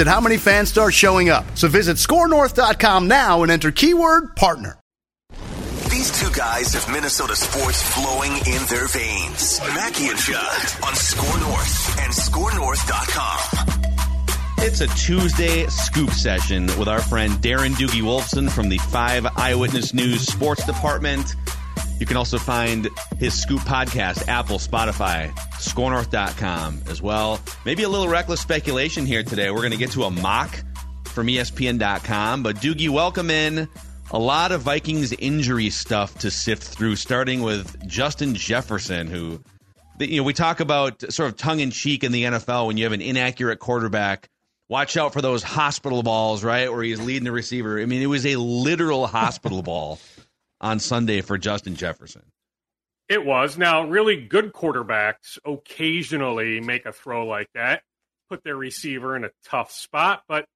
at how many fans start showing up. So visit scorenorth.com now and enter keyword partner. These two guys have Minnesota sports flowing in their veins. Mackey and Judd on Score North and ScoreNorth.com. It's a Tuesday scoop session with our friend Darren Doogie Wolfson from the 5 Eyewitness News Sports Department. You can also find his Scoop podcast, Apple, Spotify, scorenorth.com as well. Maybe a little reckless speculation here today. We're going to get to a mock from ESPN.com. But Doogie, welcome in. A lot of Vikings injury stuff to sift through, starting with Justin Jefferson, who, you know, we talk about sort of tongue in cheek in the NFL when you have an inaccurate quarterback. Watch out for those hospital balls, right? Where he's leading the receiver. I mean, it was a literal hospital ball on Sunday for Justin Jefferson. It was. Now, really good quarterbacks occasionally make a throw like that, put their receiver in a tough spot. But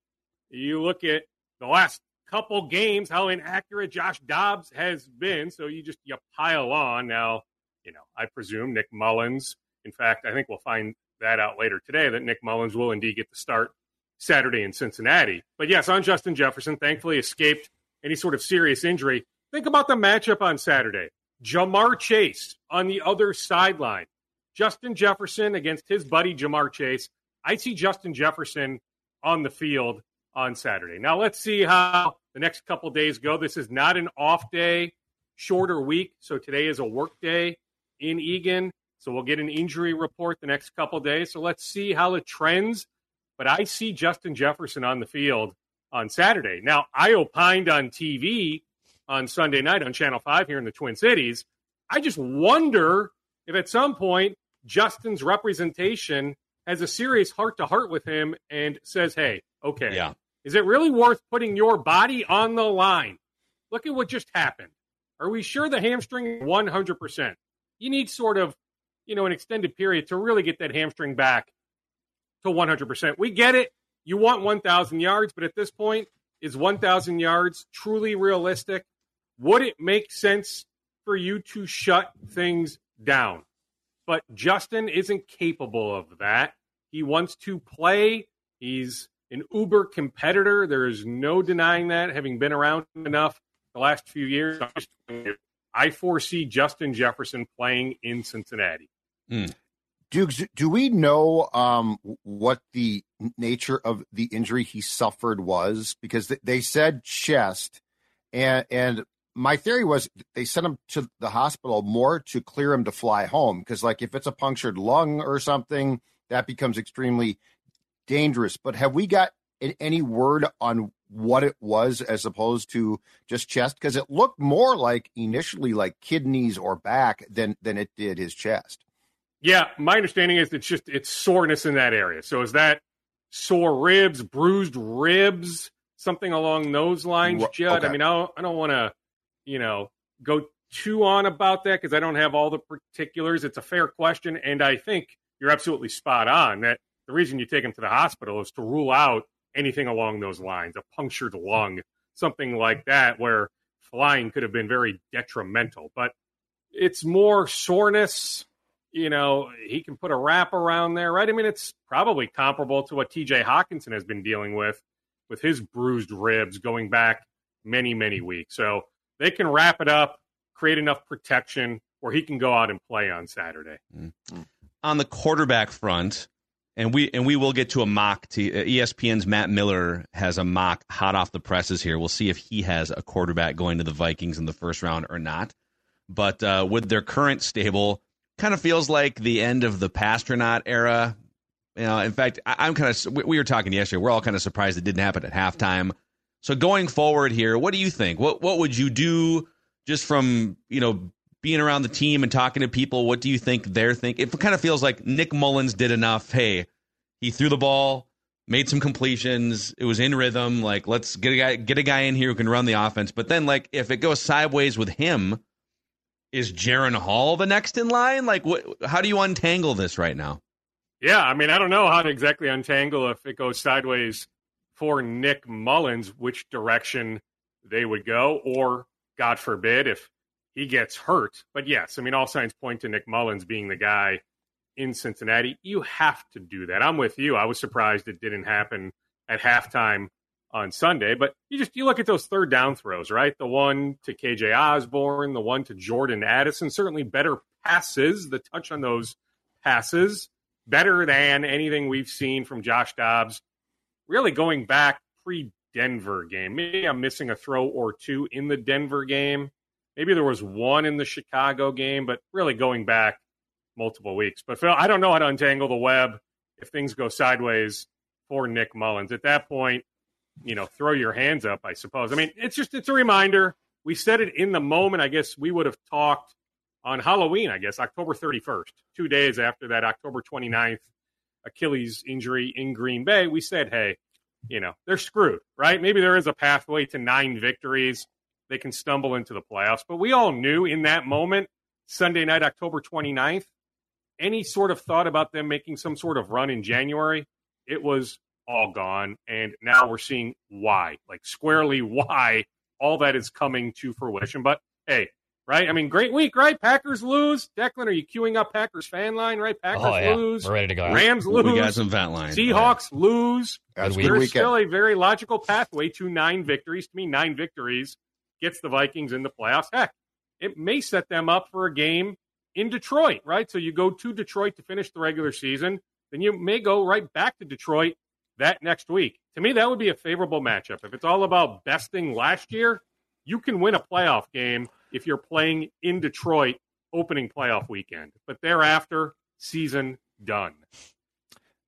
you look at the last couple games, how inaccurate Josh Dobbs has been. So you just you pile on. Now, you know, I presume Nick Mullens. In fact, I think we'll find that out later today that Nick Mullens will indeed get the start Saturday in Cincinnati. But yes, on Justin Jefferson, thankfully escaped any sort of serious injury. Think about the matchup on Saturday. Ja'Marr Chase on the other sideline. Justin Jefferson against his buddy Ja'Marr Chase. I see Justin Jefferson on the field on Saturday. Now let's see how the next couple days go. This is not an off day, shorter week. So today is a work day in Eagan. So we'll get an injury report the next couple days. So let's see how it trends. But I see Justin Jefferson on the field on Saturday. Now, I opined on TV on Sunday night on Channel 5 here in the Twin Cities. I just wonder if at some point Justin's representation has a serious heart to heart with him and says, hey, okay, Yeah. is it really worth putting your body on the line? Look at what just happened. Are we sure the hamstring 100%? You need sort of, you know, an extended period to really get that hamstring back to 100%. We get it. You want 1,000 yards, but at this point, is 1,000 yards truly realistic? Would it make sense for you to shut things down? But Justin isn't capable of that. He wants to play. He's an uber competitor. There is no denying that, having been around enough the last few years. I foresee Justin Jefferson playing in Cincinnati. Dukes, do we know um, what the nature of the injury he suffered was? Because they said chest, and and my theory was they sent him to the hospital more to clear him to fly home. Because like if it's a punctured lung or something, that becomes extremely dangerous. But have we got any word on what it was as opposed to just chest? Because it looked more like initially like kidneys or back than than it did his chest. Yeah, my understanding is it's just it's soreness in that area. So is that sore ribs, bruised ribs, something along those lines, Judd? okay. I mean, I don't, I don't want to, you know, go too on about that because I don't have all the particulars. It's a fair question, and I think you're absolutely spot on that the reason you take him to the hospital is to rule out anything along those lines, a punctured lung, something like that, where flying could have been very detrimental. But it's more soreness. You know, he can put a wrap around there, right? I mean, it's probably comparable to what TJ Hockenson has been dealing with with his bruised ribs going back many, many weeks. So they can wrap it up, create enough protection where he can go out and play on Saturday. on the quarterback front, and we and we will get to a mock. To, uh, ESPN's Matt Miller has a mock hot off the presses here. We'll see if he has a quarterback going to the Vikings in the first round or not. but uh, with their current stable, kind of feels like the end of the Passtronaut era. You know, in fact, I, am kind of. We were talking yesterday. We're all kind of surprised it didn't happen at halftime. So going forward here, what do you think? What what would you do just from you know being around the team and talking to people? What do you think they're thinking? It kind of feels like Nick Mullens did enough. Hey, he threw the ball, made some completions. It was in rhythm. Like let's get a guy get a guy in here who can run the offense. But then like if it goes sideways with him, is Jaren Hall the next in line? Like what? How do you untangle this right now? Yeah, I mean, I don't know how to exactly untangle if it goes sideways for Nick Mullens which direction they would go, or God forbid, if he gets hurt. But yes, I mean, all signs point to Nick Mullens being the guy in Cincinnati. You have to do that. I'm with you. I was surprised it didn't happen at halftime on Sunday, but you just you look at those third down throws, right? The one to KJ Osborn, the one to Jordan Addison, certainly better passes, the touch on those passes, better than anything we've seen from Josh Dobbs really going back pre Denver game. Maybe I'm missing a throw or two in the Denver game. Maybe there was one in the Chicago game, but really going back multiple weeks. But Phil, I don't know how to untangle the web if things go sideways for Nick Mullens. At that point, you know, throw your hands up, I suppose. I mean, it's just it's a reminder. We said it in the moment. I guess we would have talked on Halloween, I guess, October 31st, two days after that October 29th Achilles injury in Green Bay, we said, hey, you know, they're screwed, right? Maybe there is a pathway to nine victories. They can stumble into the playoffs. But we all knew in that moment, Sunday night, October 29th, any sort of thought about them making some sort of run in January, it was all gone. And now we're seeing why, like squarely why all that is coming to fruition. But hey, right? I mean, great week, right? Packers lose. Declan, are you queuing up Packers fan line, right? Oh, Packers oh, yeah. lose. We're ready to go. Rams lose. We got some fan line. Seahawks yeah. lose. That's There's still a very logical pathway to nine victories. To me, nine victories gets the Vikings in the playoffs. Heck, it may set them up for a game in Detroit, right? So you go to Detroit to finish the regular season, then you may go right back to Detroit that next week. To me, that would be a favorable matchup. If it's all about besting last year, you can win a playoff game if you're playing in Detroit opening playoff weekend. But thereafter, season done.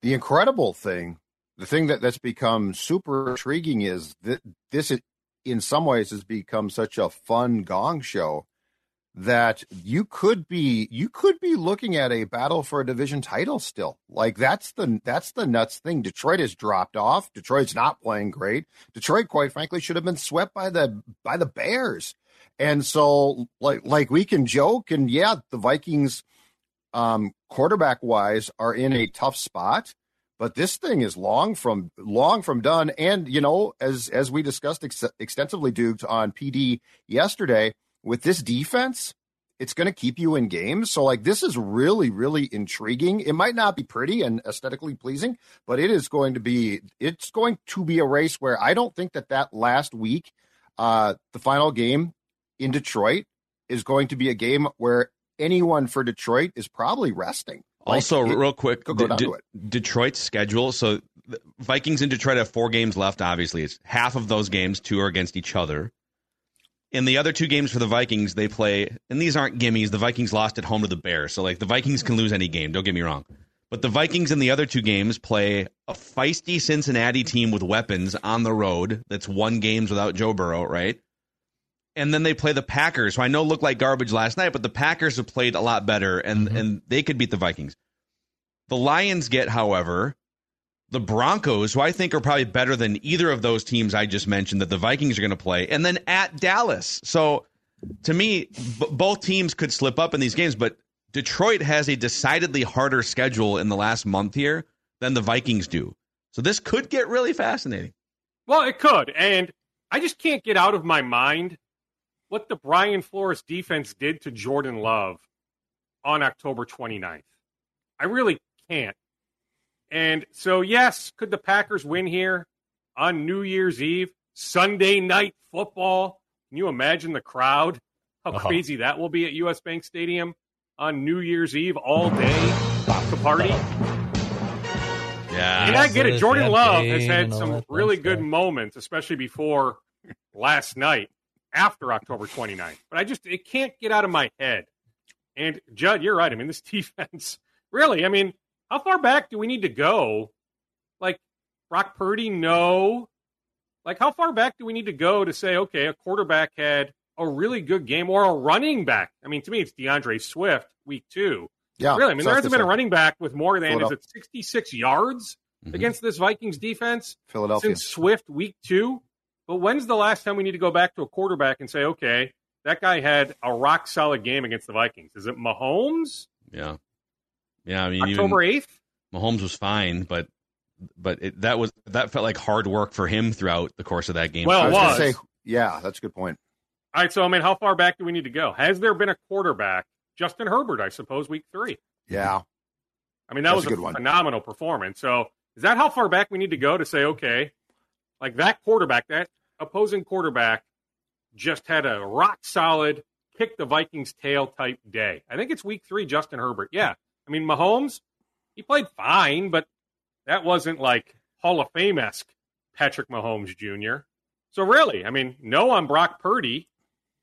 The incredible thing, the thing that, that's become super intriguing is that this, in some ways, has become such a fun gong show that you could be you could be looking at a battle for a division title still like that's the that's the nuts thing detroit has dropped off detroit's not playing great detroit quite frankly should have been swept by the by the bears and so like like we can joke and yeah, the Vikings um quarterback wise are in a tough spot, but this thing is long from long from done and you know as as we discussed ex- extensively Dukes on PD yesterday with this defense it's going to keep you in games. So, like, this is really, really intriguing. It might not be pretty and aesthetically pleasing, but it is going to be. It's going to be a race where I don't think that that last week, uh, the final game in Detroit is going to be a game where anyone for Detroit is probably resting. Like, also, it, real quick, go D- Detroit's schedule. So Vikings and Detroit have four games left. Obviously, it's half of those games. Two are against each other. In the other two games for the Vikings, they play, and these aren't gimmies. The Vikings lost at home to the Bears, so like the Vikings can lose any game. Don't get me wrong, but the Vikings in the other two games play a feisty Cincinnati team with weapons on the road. That's won games without Joe Burrow, right? And then they play the Packers, who I know looked like garbage last night, but the Packers have played a lot better, and mm-hmm. and they could beat the Vikings. The Lions get, however, the Broncos, who I think are probably better than either of those teams I just mentioned that the Vikings are going to play, and then at Dallas. So, to me, b- both teams could slip up in these games, but Detroit has a decidedly harder schedule in the last month here than the Vikings do. So this could get really fascinating. Well, it could, and I just can't get out of my mind what the Brian Flores defense did to Jordan Love on October 29th. I really can't. And so, yes, could the Packers win here on New Year's Eve, Sunday night football? Can you imagine the crowd? How uh-huh. crazy that will be at US Bank Stadium on New Year's Eve all day to party. Yeah. And I get it. Jordan Love has had some really good moments, especially before last night after October 29th. But I just it can't get out of my head. And Judd, you're right. I mean, this defense really. I mean, how far back do we need to go? Like Brock Purdy, no. Like how far back do we need to go to say, okay, a quarterback had a really good game or a running back? I mean, to me, it's D'Andre Swift, week two. Yeah, really. I mean, there hasn't been a running back with more than is it 66 yards Mhm. against this Vikings defense Philadelphia. since Swift week two. But when's the last time we need to go back to a quarterback and say, okay, that guy had a rock solid game against the Vikings? Is it Mahomes? Yeah. Yeah. I mean, October even 8th? Mahomes was fine, but but it, that was that felt like hard work for him throughout the course of that game. Well, it was was. say, yeah, that's a good point. All right, so I mean, how far back do we need to go? Has there been a quarterback, Justin Herbert, I suppose, week three? Yeah, I mean, that That's was a a, good one. phenomenal performance. So, is that how far back we need to go to say, okay, like that quarterback, that opposing quarterback just had a rock solid kick the Vikings tail type day? I think it's week three, Justin Herbert. Yeah. I mean, Mahomes, he played fine, but that wasn't like Hall of Fame esque Patrick Mahomes Jr. So, really, I mean, no on Brock Purdy.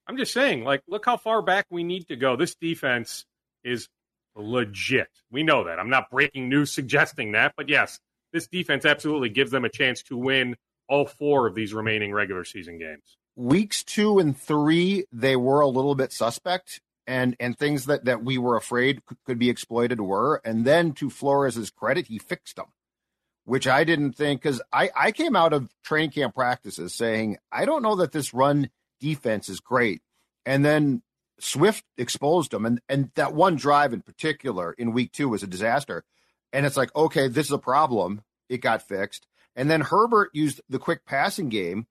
I'm just saying, like, look how far back we need to go. This defense is legit. We know that. I'm not breaking news suggesting that, but yes, this defense absolutely gives them a chance to win all four of these remaining regular season games. weeks two and three, they were a little bit suspect, and and things that that we were afraid could, could be exploited were. And then to Flores's credit, he fixed them, which I didn't think because I I came out of training camp practices saying I don't know that this run defense is great, and then Swift exposed them, and and that one drive in particular in week two was a disaster. And it's like, okay, this is a problem. It got fixed. And then Herbert used the quick passing game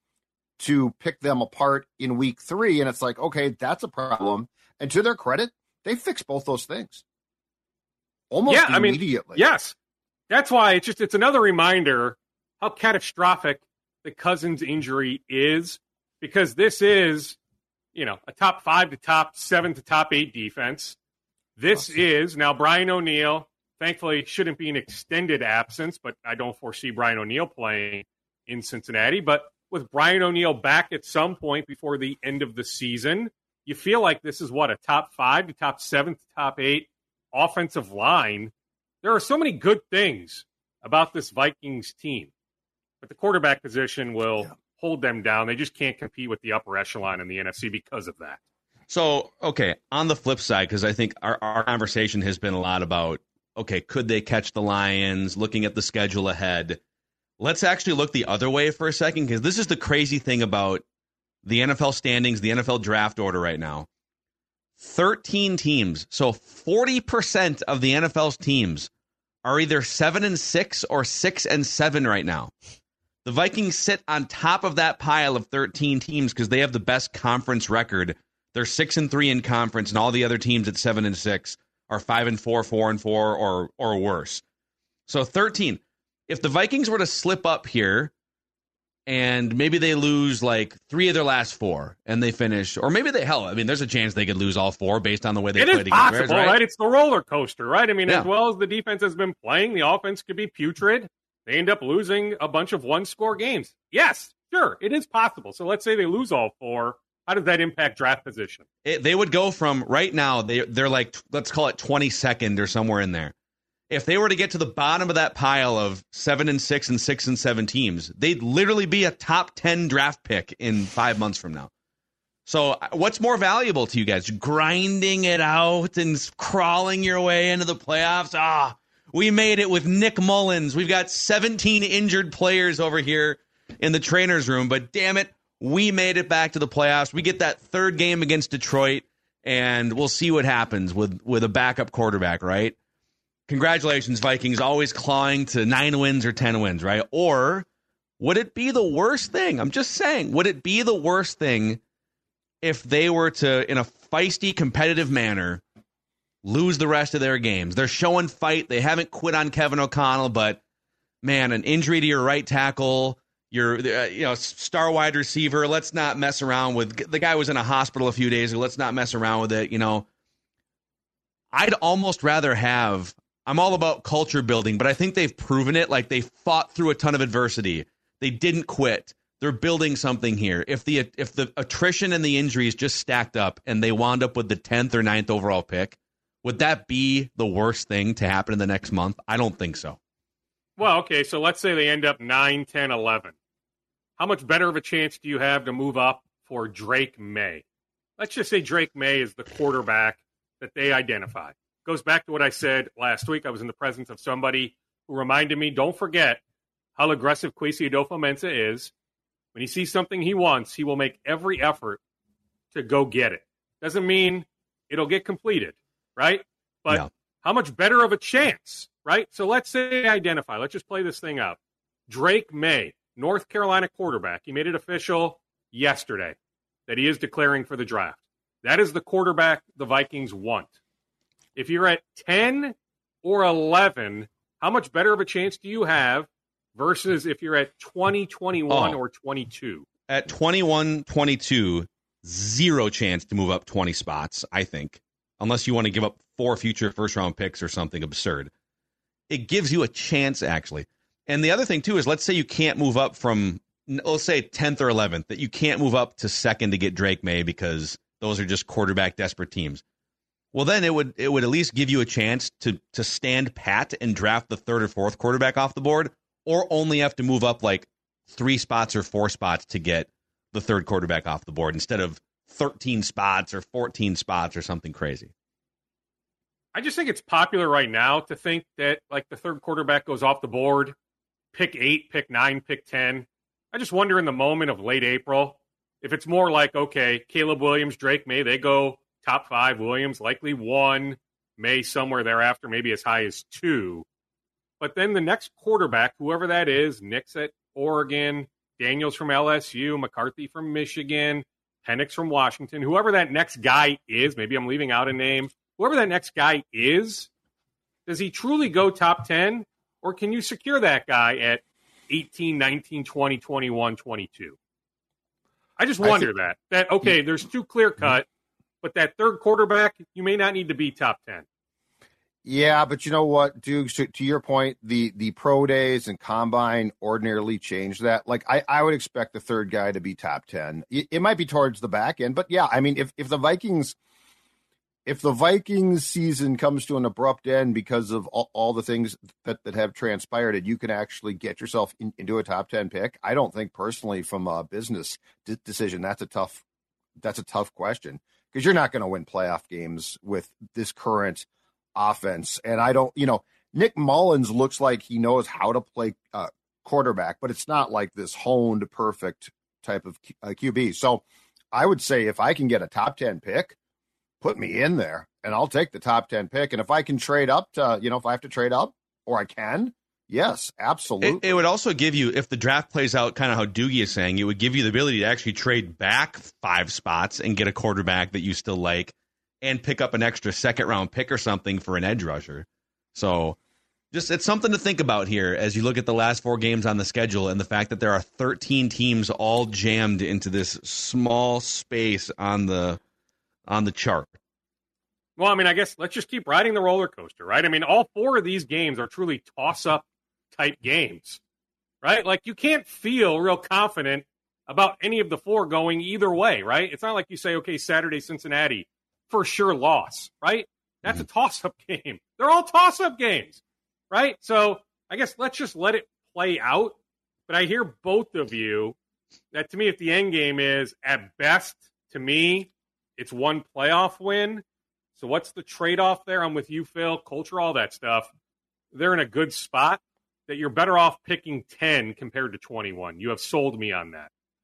to pick them apart in week three. And it's like, okay, that's a problem. And to their credit, they fixed both those things almost Yeah, I mean, immediately. Yes. That's why it's just it's another reminder how catastrophic the Cousins injury is because this is, you know, a top 5 to top 7 to top 8 defense. This is now Brian O'Neill thankfully it shouldn't be an extended absence, but I don't foresee Brian O'Neill playing in Cincinnati, but with Brian O'Neill back at some point before the end of the season, you feel like this is what a top 5 to top 7 to top 8 offensive line there are so many good things about this Vikings team, but the quarterback position will Yeah. hold them down. They just can't compete with the upper echelon in the NFC because of that. So, okay, on the flip side, because I think our, our conversation has been a lot about, okay, could they catch the Lions, looking at the schedule ahead. Let's actually look the other way for a second, because this is the crazy thing about the NFL standings, the NFL draft order right now. 13 teams, so 40% of the NFL's teams are either 7 and 6 or 6 and 7 right now. The Vikings sit on top of that pile of 13 teams because they have the best conference record. They're 6 and 3 in conference and all the other teams at 7 and 6 are 5 and 4, 4 and 4 or or worse. So 13. If the Vikings were to slip up here and maybe they lose like 3 of their last 4 and they finish or maybe they hell, I mean there's a chance they could lose all 4 based on the way they It played is against possible, Bears, right? right? It's the roller coaster, right? I mean, Yeah. as well as the defense has been playing, the offense could be putrid. They end up losing a bunch of one score games. Yes, sure, it is possible. So let's say they lose all four. How does that impact draft position? it, they would go from right now they they're like let's call it 22nd or somewhere in there. If they were to get to the bottom of that pile of 7 and 6 and 6 and 7 teams, they'd literally be a top 10 draft pick in 5 months from now. So, uh, what's more valuable to you guys? Grinding it out and crawling your way into the playoffs? Ah, we made it with Nick Mullens. We've got 17 injured players over here in the trainer's room, but damn it, we made it back to the playoffs. We get that third game against Detroit, and we'll see what happens with with a backup quarterback, right? Congratulations, Vikings, always clawing to nine wins or ten wins, right? Or would it be the worst thing? I'm just saying, would it be the worst thing if they were to, in a feisty, competitive manner, lose the rest of their games? They're showing fight. They haven't quit on Kevin O'Connell, but man, an injury to your right tackle, your uh, you know star wide receiver. Let's not mess around with the guy was in a hospital a few days ago. Let's not mess around with it. You know, I'd almost rather have. I'm all about culture building, but I think they've proven it. Like they fought through a ton of adversity. They didn't quit. they're building something here. If the if the attrition and the injuries just stacked up and they wound up with the 10th or 9th overall pick, would that be the worst thing to happen in the next month? I don't think so. Well, okay, so let's say they end up 9, 10, 11. How much better of a chance do you have to move up for Drake Maye? Let's just say Drake Maye is the quarterback that they identify. Goes back to what I said last week. I was in the presence of somebody who reminded me, don't forget how aggressive Kwesi Adofo-Mensah is when he sees something he wants, he will make every effort to go get it. Doesn't mean it'll get completed, right? But how much better of a chance, right? So let's say identify. Let's just play this thing out. Drake Maye, North Carolina quarterback. He made it official yesterday that he is declaring for the draft. That is the quarterback the Vikings want. If you're at 10 or 11, how much better of a chance do you have versus if you're at 20, 21, oh. or 22. At 21, 22, zero chance to move up 20 spots, I think, unless you want to give up four future first round picks or something absurd. It gives you a chance, actually. And the other thing, too, is let's say you can't move up from, let's say 10th or 11th, that you can't move up to second to get Drake Maye because those are just quarterback desperate teams. Well, then it would it would at least give you a chance to to stand pat and draft the third or fourth quarterback off the board, or only have to move up like three spots or four spots to get the third quarterback off the board instead of 13 spots or 14 spots or something crazy. I just think it's popular right now to think that like the third quarterback goes off the board, pick eight, pick nine, pick 10. I just wonder in the moment of late April if it's more like, okay, Caleb Williams, Drake Maye, they go top five, Williams likely one, Maye somewhere thereafter, maybe as high as two. But then the next quarterback, whoever that is, Nix at Oregon, Daniels from LSU, McCarthy from Michigan, Penix from Washington, whoever that next guy is, maybe I'm leaving out a name, whoever that next guy is, does he truly go top 10? Or can you secure that guy at 18, 19, 20, 21, 22? I just wonder I that. That, okay, mm-hmm. there's two clear mm-hmm. cut, but that third quarterback, you may not need to be top 10. Yeah, but you know what, Dukes? To, to, your point, the the pro days and combine ordinarily change that. Like I, I would expect the third guy to be top ten. It, it, might be towards the back end, but yeah, I mean, if if the Vikings, if the Vikings season comes to an abrupt end because of all, all the things that that have transpired, and you can actually get yourself in, into a top ten pick, I don't think personally, from a business d- decision, that's a tough that's a tough question because you're not going to win playoff games with this current offense. And I don't, you know, Nick Mullens looks like he knows how to play uh, quarterback, but it's not like this honed, perfect type of uh, QB. So I would say if I can get a top 10 pick, put me in there and I'll take the top 10 pick. And if I can trade up to, you know, if I have to trade up or I can, yes, absolutely. It, it would also give you, if the draft plays out kind of how Doogie is saying, it would give you the ability to actually trade back five spots and get a quarterback that you still like and pick up an extra second round pick or something for an edge rusher. So just it's something to think about here as you look at the last four games on the schedule and the fact that there are 13 teams all jammed into this small space on the on the chart. Well, I mean, I guess let's just keep riding the roller coaster, right? I mean, all four of these games are truly toss up type games, right? Like you can't feel real confident about any of the four going either way, right? It's not like you say, okay, Saturday Cincinnati, for sure loss, right? That's mm-hmm. a toss up game. They're all toss up games, right? So I guess let's just let it play out. But I hear both of you that to me, if the end game is at best, to me, it's one playoff win. So what's the trade off there? I'm with you, Phil. Culture, all that stuff. They're in a good spot that you're better off picking 10 compared to 21. You have sold me on that.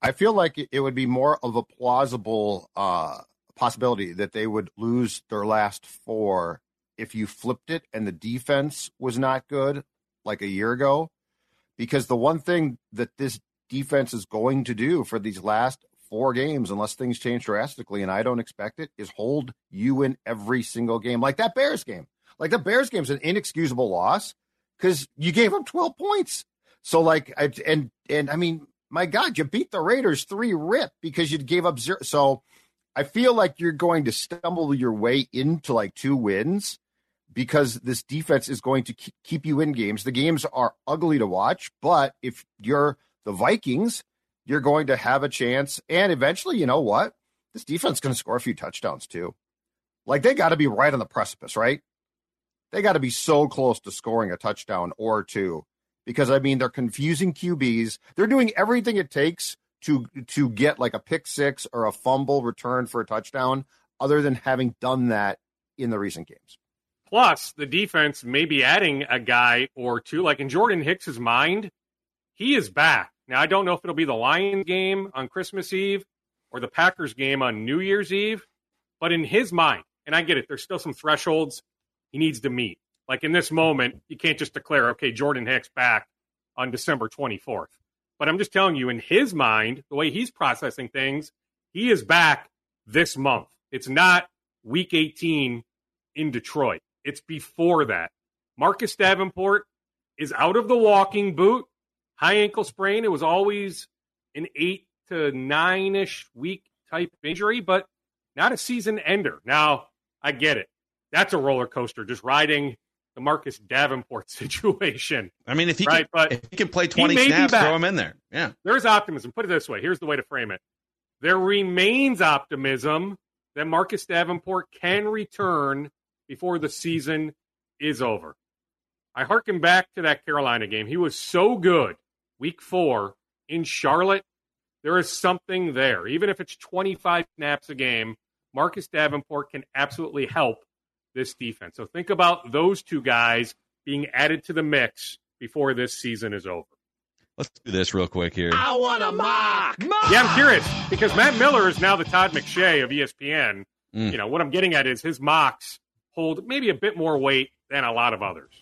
I feel like it would be more of a plausible uh, possibility that they would lose their last four if you flipped it and the defense was not good like a year ago. Because the one thing that this defense is going to do for these last four games, unless things change drastically, and I don't expect it, is hold you in every single game, like that Bears game. Like the Bears game's an inexcusable loss because you gave up 12 points. So like, I, and and I mean, my God, you beat the Raiders three rip because you gave up zero. So I feel like you're going to stumble your way into like two wins because this defense is going to keep you in games. The games are ugly to watch, but if you're the Vikings, you're going to have a chance. And eventually, you know what? This defense is going to score a few touchdowns too. Like they got to be right on the precipice, right? They got to be so close to scoring a touchdown or two because I mean they're confusing QBs. They're doing everything it takes to to get like a pick six or a fumble return for a touchdown, other than having done that in the recent games. Plus, the defense may be adding a guy or two. Like in Jordan Hicks's mind, he is back. Now I don't know if it'll be the Lions game on Christmas Eve or the Packers game on New Year's Eve, but in his mind, and I get it, there's still some thresholds he needs to meet. Like in this moment, you can't just declare, okay, Jordan Hicks back on December 24th. But I'm just telling you, in his mind, the way he's processing things, he is back this month. It's not week 18 in Detroit, it's before that. Marcus Davenport is out of the walking boot, high ankle sprain. It was always an eight to nine ish week type injury, but not a season ender. Now, I get it that's a roller coaster just riding the Marcus Davenport situation. I mean, if he right, can, but if he can play twenty snaps, throw him in there. Yeah, there's optimism. Put it this way: here's the way to frame it. There remains optimism that Marcus Davenport can return before the season is over. I harken back to that Carolina game. He was so good week four in Charlotte. There is something there. Even if it's 25 snaps a game, Marcus Davenport can absolutely help this defense. So think about those two guys being added to the mix before this season is over. Let's do this real quick here. I want a mock. mock. Yeah, I'm curious because Matt Miller is now the Todd McShay of ESPN. Mm. You know what I'm getting at is his mocks hold maybe a bit more weight than a lot of others.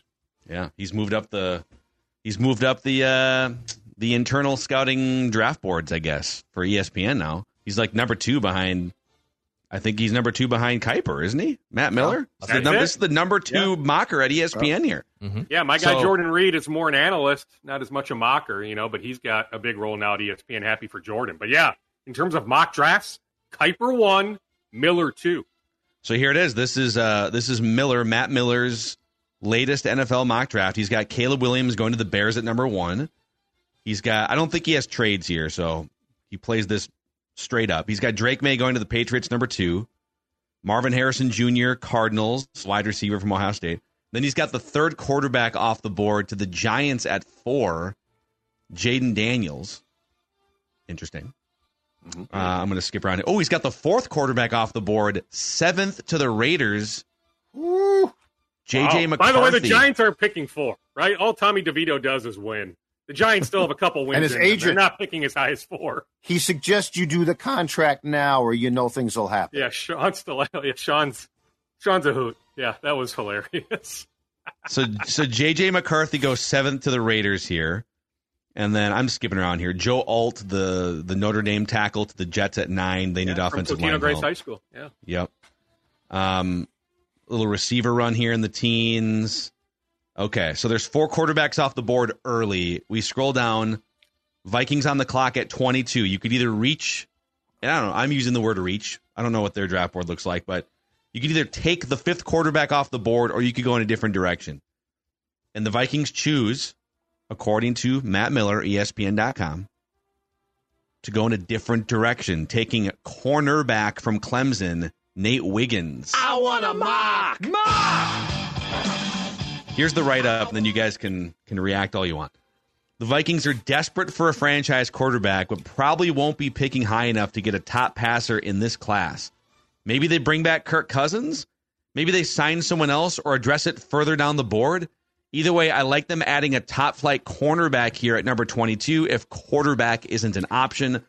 Yeah, he's moved up the he's moved up the uh, the internal scouting draft boards, I guess, for ESPN now. He's like number two behind I think he's number two behind Kiper, isn't he? Matt Miller. Yeah, this, this, is the number two yeah. mocker at ESPN here. Mm-hmm. Yeah, my guy so, Jordan Reid is more an analyst, not as much a mocker, you know, but he's got a big role now at ESPN. Happy for Jordan. But yeah, in terms of mock drafts, Kiper one, Miller two. So here it is. This is uh this is Miller, Matt Miller's latest NFL mock draft. He's got Caleb Williams going to the Bears at number one. He's got I don't think he has trades here, so he plays this straight up. He's got Drake Maye going to the Patriots, number two. Marvin Harrison Jr., Cardinals, wide receiver from Ohio State. Then he's got the third quarterback off the board to the Giants at four, Jayden Daniels. Interesting. Mm-hmm. Uh, I'm going to skip around. Oh, he's got the fourth quarterback off the board, seventh to the Raiders. Woo. JJ wow. McCarthy. By the way, the Giants are picking four, right? All Tommy DeVito does is win. The Giants still have a couple wins. and his agent, they're not picking as high as four. He suggests you do the contract now, or you know things will happen. Yeah, Sean's still. Yeah, Sean's Sean's a hoot. Yeah, that was hilarious. so, so JJ McCarthy goes seventh to the Raiders here, and then I'm skipping around here. Joe Alt, the the Notre Dame tackle, to the Jets at nine. They yeah, need offensive line. Grace High School. Yeah. Yep. Um, little receiver run here in the teens. Okay, so there's four quarterbacks off the board early. We scroll down. Vikings on the clock at 22. You could either reach, and I don't know, I'm using the word reach. I don't know what their draft board looks like, but you could either take the fifth quarterback off the board or you could go in a different direction. And the Vikings choose, according to Matt Miller, ESPN.com, to go in a different direction, taking cornerback from Clemson, Nate Wiggins. I want a mock! Mock! Here's the write up, and then you guys can can react all you want. The Vikings are desperate for a franchise quarterback, but probably won't be picking high enough to get a top passer in this class. Maybe they bring back Kirk Cousins. Maybe they sign someone else or address it further down the board. Either way, I like them adding a top flight cornerback here at number 22 if quarterback isn't an option.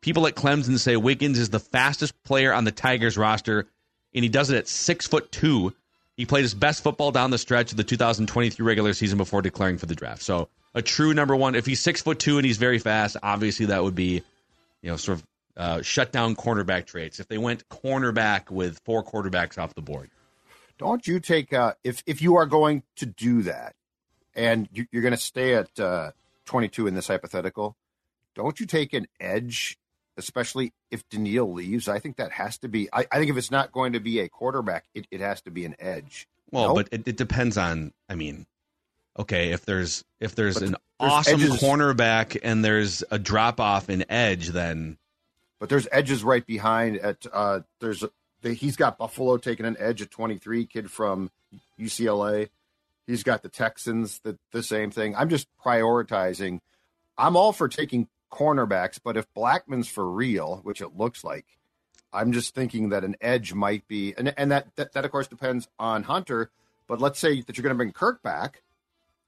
People at Clemson say Wiggins is the fastest player on the Tigers roster, and he does it at six foot two. He played his best football down the stretch of the 2023 regular season before declaring for the draft. So a true number one. If he's six foot two and he's very fast, obviously that would be, you know, sort of uh, shut down cornerback traits. If they went cornerback with four quarterbacks off the board, don't you take uh, if if you are going to do that, and you, are going to stay at uh, 22 in this hypothetical, don't you take an edge, especially if Danielle leaves? I think that has to be. I, I think if it's not going to be a quarterback, it, it has to be an edge. Well, no? but it, it, depends on. I mean, okay, if there's if there's but an there's awesome edges. cornerback and there's a drop off in edge, then. But there's edges right behind. At uh, there's a, he's got Buffalo taking an edge at 23, kid from UCLA. He's got the Texans, the the same thing. I'm just prioritizing. I'm all for taking cornerbacks, but if Blackmon's for real, which it looks like, I'm just thinking that an edge might be, and and that that, that of course depends on Hunter. But let's say that you're going to bring Kirk back.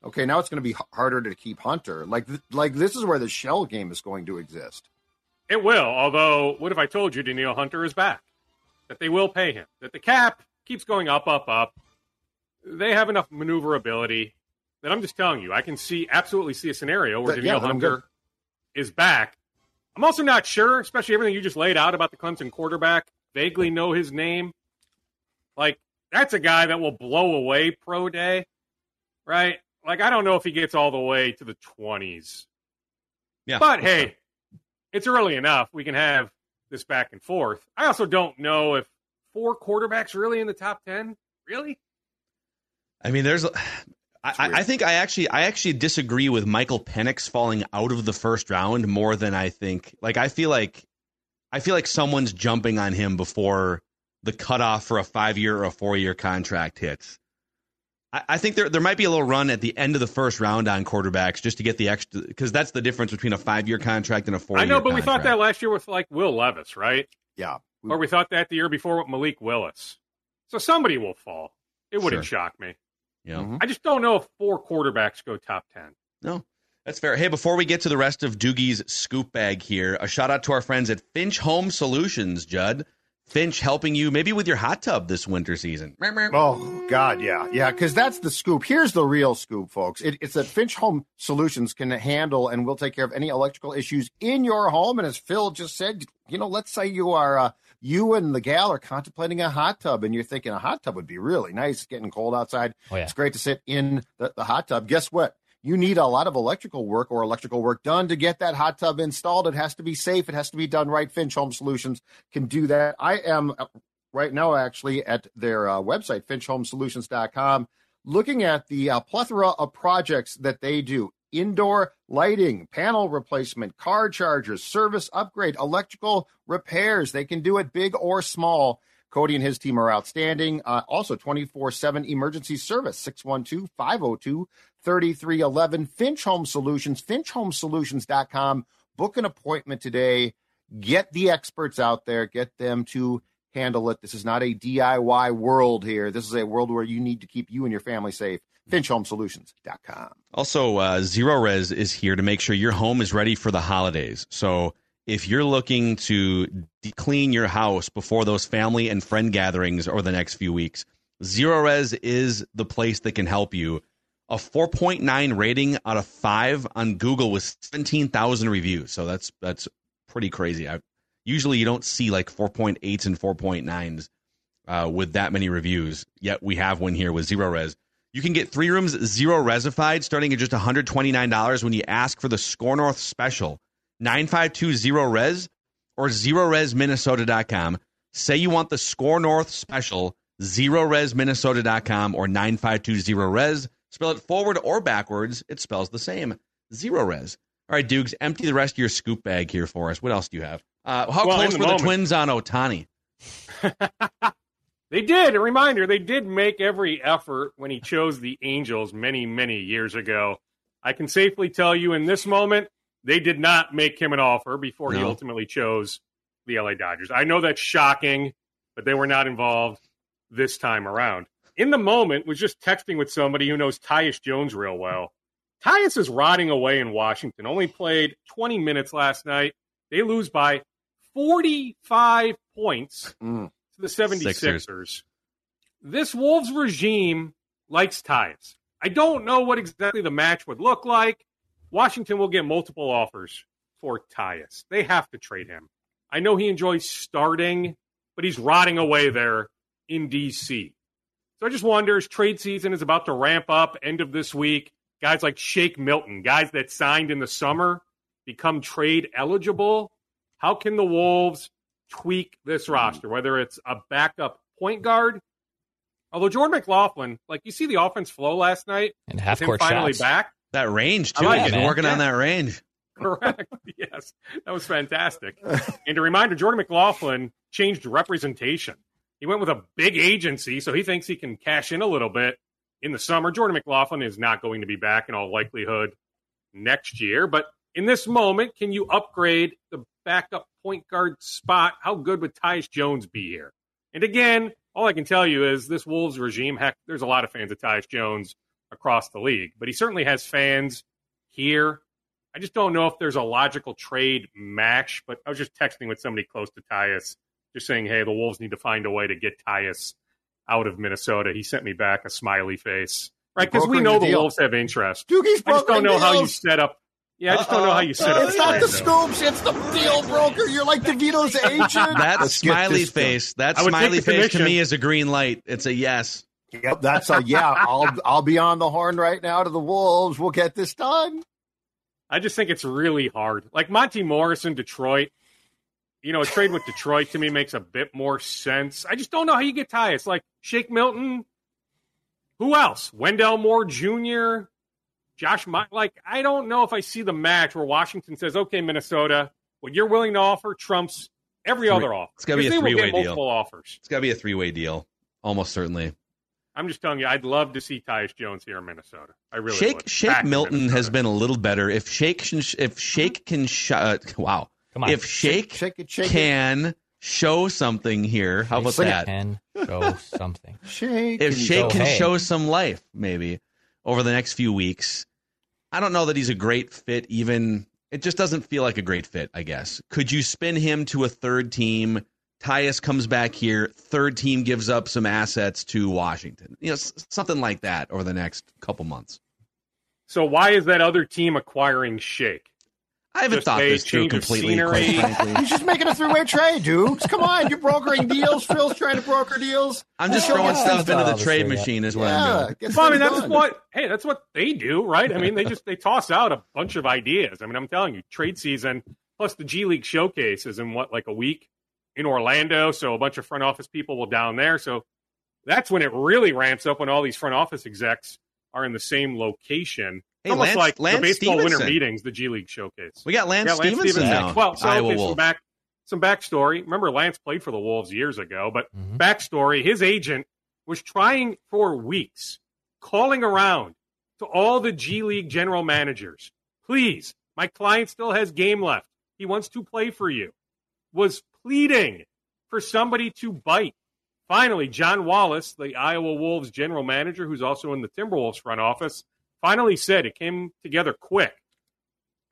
Okay, now it's going to be harder to keep Hunter. Like like this is where the shell game is going to exist. It will. Although, what if I told you Danielle Hunter is back? That they will pay him. That the cap keeps going up, up, up. They have enough maneuverability that I'm just telling you, I can see absolutely see a scenario where Danielle yeah, Hunter is back. I'm also not sure, especially everything you just laid out about the Clemson quarterback. Vaguely know his name. Like that's a guy that will blow away pro day, right? Like I don't know if he gets all the way to the 20s. Yeah. But hey, it's early enough. We can have this back and forth. I also don't know if four quarterbacks really in the top 10. Really? I mean, there's I, I, think I actually I actually disagree with Michael Penix falling out of the first round more than I think. Like I feel like I feel like someone's jumping on him before the cutoff for a five year or a four year contract hits. I, I, think there there might be a little run at the end of the first round on quarterbacks just to get the extra because that's the difference between a five year contract and a four. I know, but contract. we thought that last year with like Will Levis, right? Yeah, or we thought that the year before with Malik Willis. So somebody will fall. It wouldn't sure. shock me. Yeah. Mm-hmm. I just don't know if four quarterbacks go top 10. No, that's fair. Hey, before we get to the rest of Doogie's scoop bag here, a shout out to our friends at Finch Home Solutions, Judd. Finch helping you maybe with your hot tub this winter season. Oh God, yeah, yeah, because that's the scoop. Here's the real scoop, folks. It, it's that Finch Home Solutions can handle and will take care of any electrical issues in your home. And as Phil just said, you know, let's say you are uh, you and the gal are contemplating a hot tub and you're thinking a hot tub would be really nice. It's getting cold outside. Oh, yeah. It's great to sit in the, the hot tub. Guess what? You need a lot of electrical work or electrical work done to get that hot tub installed. It has to be safe. It has to be done right. Finch Home Solutions can do that. I am uh, right now actually at their uh, website, finchhomesolutions.com, looking at the uh, plethora of projects that they do indoor lighting, panel replacement, car chargers, service upgrade, electrical repairs. They can do it big or small. Cody and his team are outstanding. Uh, also, 24 7 emergency service, 612 502 3311. Finch Home Solutions, finchhomesolutions.com. Book an appointment today. Get the experts out there, get them to handle it. This is not a DIY world here. This is a world where you need to keep you and your family safe. FinchHomeSolutions.com. Also, uh, Zerorez is here to make sure your home is ready for the holidays. So if you're looking to de- clean your house before those family and friend gatherings or the next few weeks, Zerorez is the place that can help you. A 4.9 rating out of 5 on Google with 17,000 reviews. So that's that's pretty crazy. I, usually you don't see like 4.8s and 4.9s uh, with that many reviews. Yet we have one here with Zerorez. You can get three rooms zero resified starting at just $129 when you ask for the Score North special 9520 res or zerorezminnesota.com. Say you want the Score North special zerorezminnesota.com or 9520 res. Spell it forward or backwards, it spells the same. Zerorez. All right, Dukes, empty the rest of your scoop bag here for us. What else do you have? Uh, how well, close were the Twins on Ohtani? They did. A reminder, they did make every effort when he chose the Angels many, many years ago. I can safely tell you in this moment, they did not make him an offer before no. he ultimately chose the LA Dodgers. I know that's shocking, but they were not involved this time around. In the moment, was just texting with somebody who knows Tyus Jones real well. Tyus is rotting away in Washington. Only played 20 minutes last night. They lose by 45 points. Mm to the 76ers. Sixers. This Wolves regime likes ties. I don't know what exactly the match would look like. Washington will get multiple offers for Tyus. They have to trade him. I know he enjoys starting, but he's rotting away there in DC. So I just wonder as trade season is about to ramp up end of this week, guys like Shake Milton, guys that signed in the summer, become trade eligible. How can the Wolves tweak this mm-hmm. roster, whether it's a backup point guard? Although Jordan McLaughlin, like you see the offense flow last night, and half court finally shots. back. That range too. like He's it, been man. working on that range. Correct. yes. That was fantastic. and a reminder Jordan McLaughlin changed representation. He went with a big agency, so he thinks he can cash in a little bit in the summer. Jordan McLaughlin is not going to be back in all likelihood next year. But in this moment, can you upgrade the backup point guard spot? How good would Tyus Jones be here? And again, all I can tell you is this Wolves regime, heck, there's a lot of fans of Tyus Jones across the league, but he certainly has fans here. I just don't know if there's a logical trade match, but I was just texting with somebody close to Tyus, just saying, hey, the Wolves need to find a way to get Tyus out of Minnesota. He sent me back a smiley face, right? Because we know the deal. Wolves have interest. Doogie's I just don't know how you set up. Yeah, I just don't know how you set up. It's not the though. scoops. It's the deal broker. You're like DeVito's agent. That Let's get smiley this done. face, that I would take smiley the face to commission. me is a green light. It's a yes. Yep, that's a yeah. I'll I'll be on the horn right now to the Wolves. We'll get this done. I just think it's really hard. Like Monte Morris in Detroit, you know, a trade with Detroit to me makes a bit more sense. I just don't know how you get Tyus. Like Shake Milton, who else? Wendell Moore Jr., Josh. My, like I don't know if I see the match where Washington says, "Okay, Minnesota, what you're willing to offer trumps every Three- other offer." it's gotta be a three-way deal. multiple offers. It's got to be a three way deal, almost certainly. I'm just telling you, I'd love to see Tyus Jones here in Minnesota. I really Shake would. Shake Back in Milton has been a little better. If Shake can, if Shake can sh- uh, wow, Come on. if Shake, Shake it, shake it. can show something here, how about Sing it. that? Can show something. Shake. If and Shake go. can hey. show some life, maybe over the next few weeks, I don't know that he's a great fit. Even it just doesn't feel like a great fit. I guess could you spin him to a third team? Tyus comes back here. Third team gives up some assets to Washington. You know, something like that over the next couple months. So why is that other team acquiring Shake? I haven't Just thought this through completely, quite frankly. He's just making a three-way trade, dude. Come on, you're brokering deals. Phil's trying to broker deals. I'm just Show throwing us stuff stuff. into the trade machine, is what I'm doing. Well, I mean, that's done. what hey, that's what they do, right? I mean, they just they toss out a bunch of ideas. I mean, I'm telling you, trade season plus the G League showcase is in what like a week in Orlando, so a bunch of front office people will down there. So that's when it really ramps up when all these front office execs are in the same location. Hey, Almost Lance- like Lance the baseball winter meetings, the G League showcase. We got Lance yeah, Lance Stephenson Stephenson. now. Well, so Iowa okay, some back some backstory. Remember, Lance played for the Wolves years ago, but Mhm. backstory: his agent was trying for weeks, calling around to all the G League general managers. Please, my client still has game left. He wants to play for you. Was pleading for somebody to bite. Finally, John Wallace, the Iowa Wolves general manager, who's also in the Timberwolves front office, finally said it came together quick.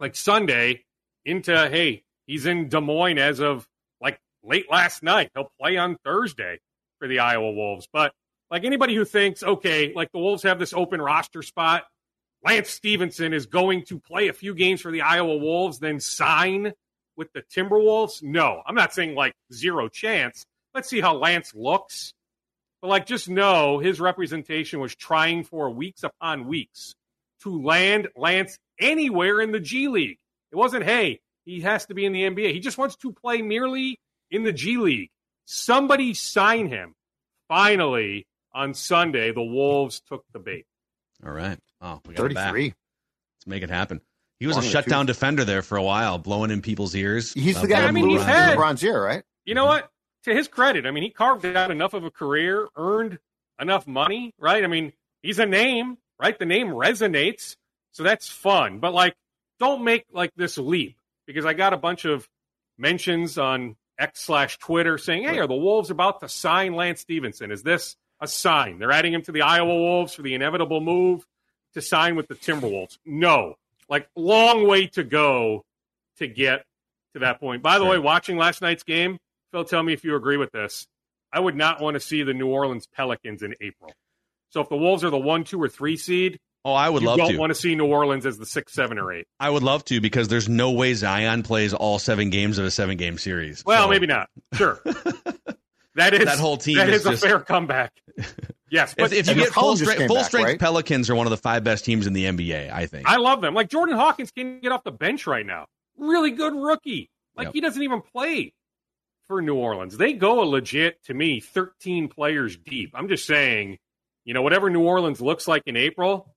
Like Sunday into, hey, he's in Des Moines as of like late last night. He'll play on Thursday for the Iowa Wolves. But like anybody who thinks, okay, like the Wolves have this open roster spot, Lance Stephenson is going to play a few games for the Iowa Wolves, then sign with the Timberwolves. No, I'm not saying like zero chance. Let's see how Lance looks. But like, just know his representation was trying for weeks upon weeks to land Lance anywhere in the G League. It wasn't, hey, he has to be in the NBA. He just wants to play merely in the G League. Somebody sign him. Finally, on Sunday, the Wolves took the bait. All right. Oh, we got 33. Let's make it happen. He was a Long in the shutdown tooth. defender there for a while, blowing in people's ears. He's the Uh, guy I mean, he's around. had- LeBron's ear, right? You know what? To his credit, I mean, he carved out enough of a career, earned enough money, right? I mean, he's a name, right? The name resonates, so that's fun. But like, don't make like this leap because I got a bunch of mentions on X slash Twitter saying, "Hey, are the Wolves about to sign Lance Stephenson? Is this a sign? They're adding him to the Iowa Wolves for the inevitable move to sign with the Timberwolves." No, like long way to go to get to that point. By the way, watching last night's game, Phil, tell me if you agree with this. I would not want to see the New Orleans Pelicans in April. So if the Wolves are the one, two, or three seed, Oh, I would you love don't to. want to see New Orleans as the six, seven, or eight. I would love to because there's no way Zion plays all seven games of a seven game series. Well, So, maybe not. Sure. that is That whole team That is is, a just- fair comeback. Yes, but If, if you get full McCollum strength, full back, strength right? Pelicans are one of the five best teams in the NBA. I think. I love them. Like Jordan Hawkins can get off the bench right now. Really good rookie. Like Yep. he doesn't even play for New Orleans. They go a legit to me 13 players deep. I'm just saying, you know, whatever New Orleans looks like in April,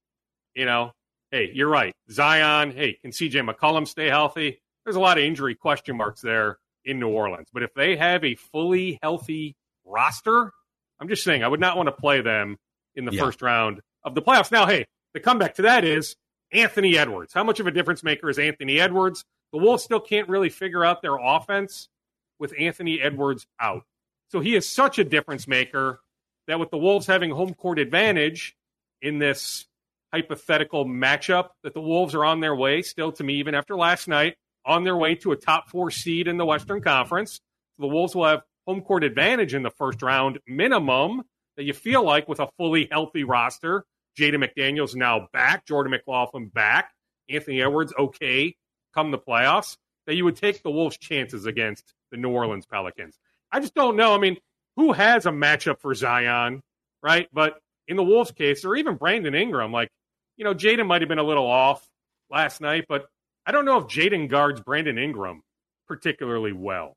you know, hey, you're right. Zion, hey, can CJ McCollum stay healthy? There's a lot of injury question marks there in New Orleans. But if they have a fully healthy roster, I'm just saying I would not want to play them in the Yeah. first round of the playoffs. Now, hey, the comeback to that is Anthony Edwards. How much of a difference maker is Anthony Edwards? The Wolves still can't really figure out their offense with Anthony Edwards out. So he is such a difference maker that with the Wolves having home court advantage in this hypothetical matchup, that the Wolves are on their way still to me, even after last night, on their way to a top four seed in the Western Conference. The Wolves will have home court advantage in the first round minimum that you feel like with a fully healthy roster. Jaden McDaniels now back, Jordan McLaughlin back, Anthony Edwards okay come the playoffs, that you would take the Wolves' chances against the New Orleans Pelicans. I just don't know. I mean, who has a matchup for Zion, right? But in the Wolves' case, or even Brandon Ingram, like, you know, Jaden might have been a little off last night, but I don't know if Jaden guards Brandon Ingram particularly well.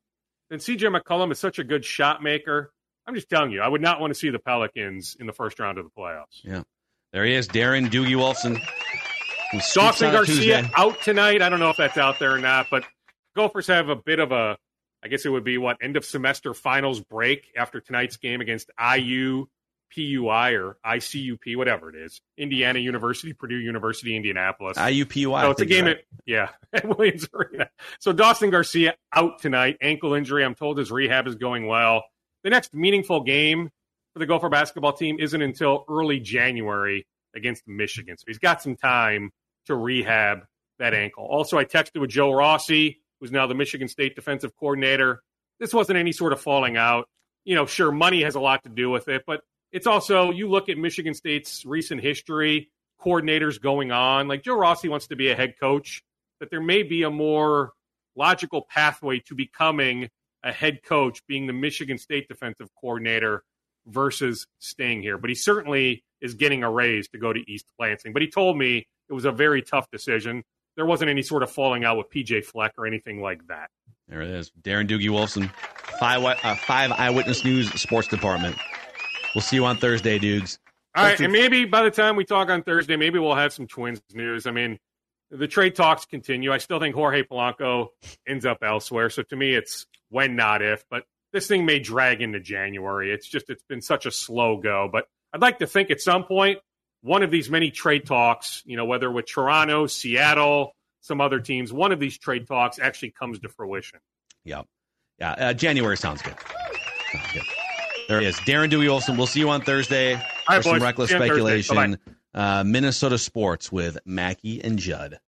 And CJ McCollum is such a good shot maker. I'm just telling you, I would not want to see the Pelicans in the first round of the playoffs. Yeah. There he is, Darren Doogie scoops Dawson on Garcia Tuesday. out tonight. I don't know if that's out there or not, but Gophers have a bit of a, I guess it would be what end of semester finals break after tonight's game against IU, PUI or ICUP, whatever it is, Indiana University, Purdue University, Indianapolis. IUPUI. So it's a game right. at yeah at Williams Arena. So Dawson Garcia out tonight, ankle injury. I'm told his rehab is going well. The next meaningful game for the Gopher basketball team isn't until early January against Michigan. So he's got some time to rehab that ankle. Also, I texted with Joe Rossi, who's now the Michigan State defensive coordinator. This wasn't any sort of falling out. You know, sure, money has a lot to do with it, but it's also you look at Michigan State's recent history, coordinators going on. Like Joe Rossi wants to be a head coach, that there may be a more logical pathway to becoming a head coach, being the Michigan State defensive coordinator versus staying here. But he certainly is getting a raise to go to East Lansing. But he told me it was a very tough decision. There wasn't any sort of falling out with PJ Fleck or anything like that. There it is. Darren Doogie Wolfson, five, uh, five Eyewitness News Sports Department. We'll see you on Thursday, Dukes. All right, and maybe by the time we talk on Thursday, maybe we'll have some Twins news. I mean, the trade talks continue. I still think Jorge Polanco ends up elsewhere. So to me, it's when, not if. But this thing may drag into January. It's just it's been such a slow go. But I'd like to think at some point one of these many trade talks, you know, whether with Toronto, Seattle, some other teams, one of these trade talks actually comes to fruition. Yep. Yeah, uh, January sounds good. Sounds good. There he is. Darren Doogie Wolfson. We'll see you on Thursday right, for some reckless See you on Thursday. speculation. Uh, Minnesota sports with Mackey and Judd.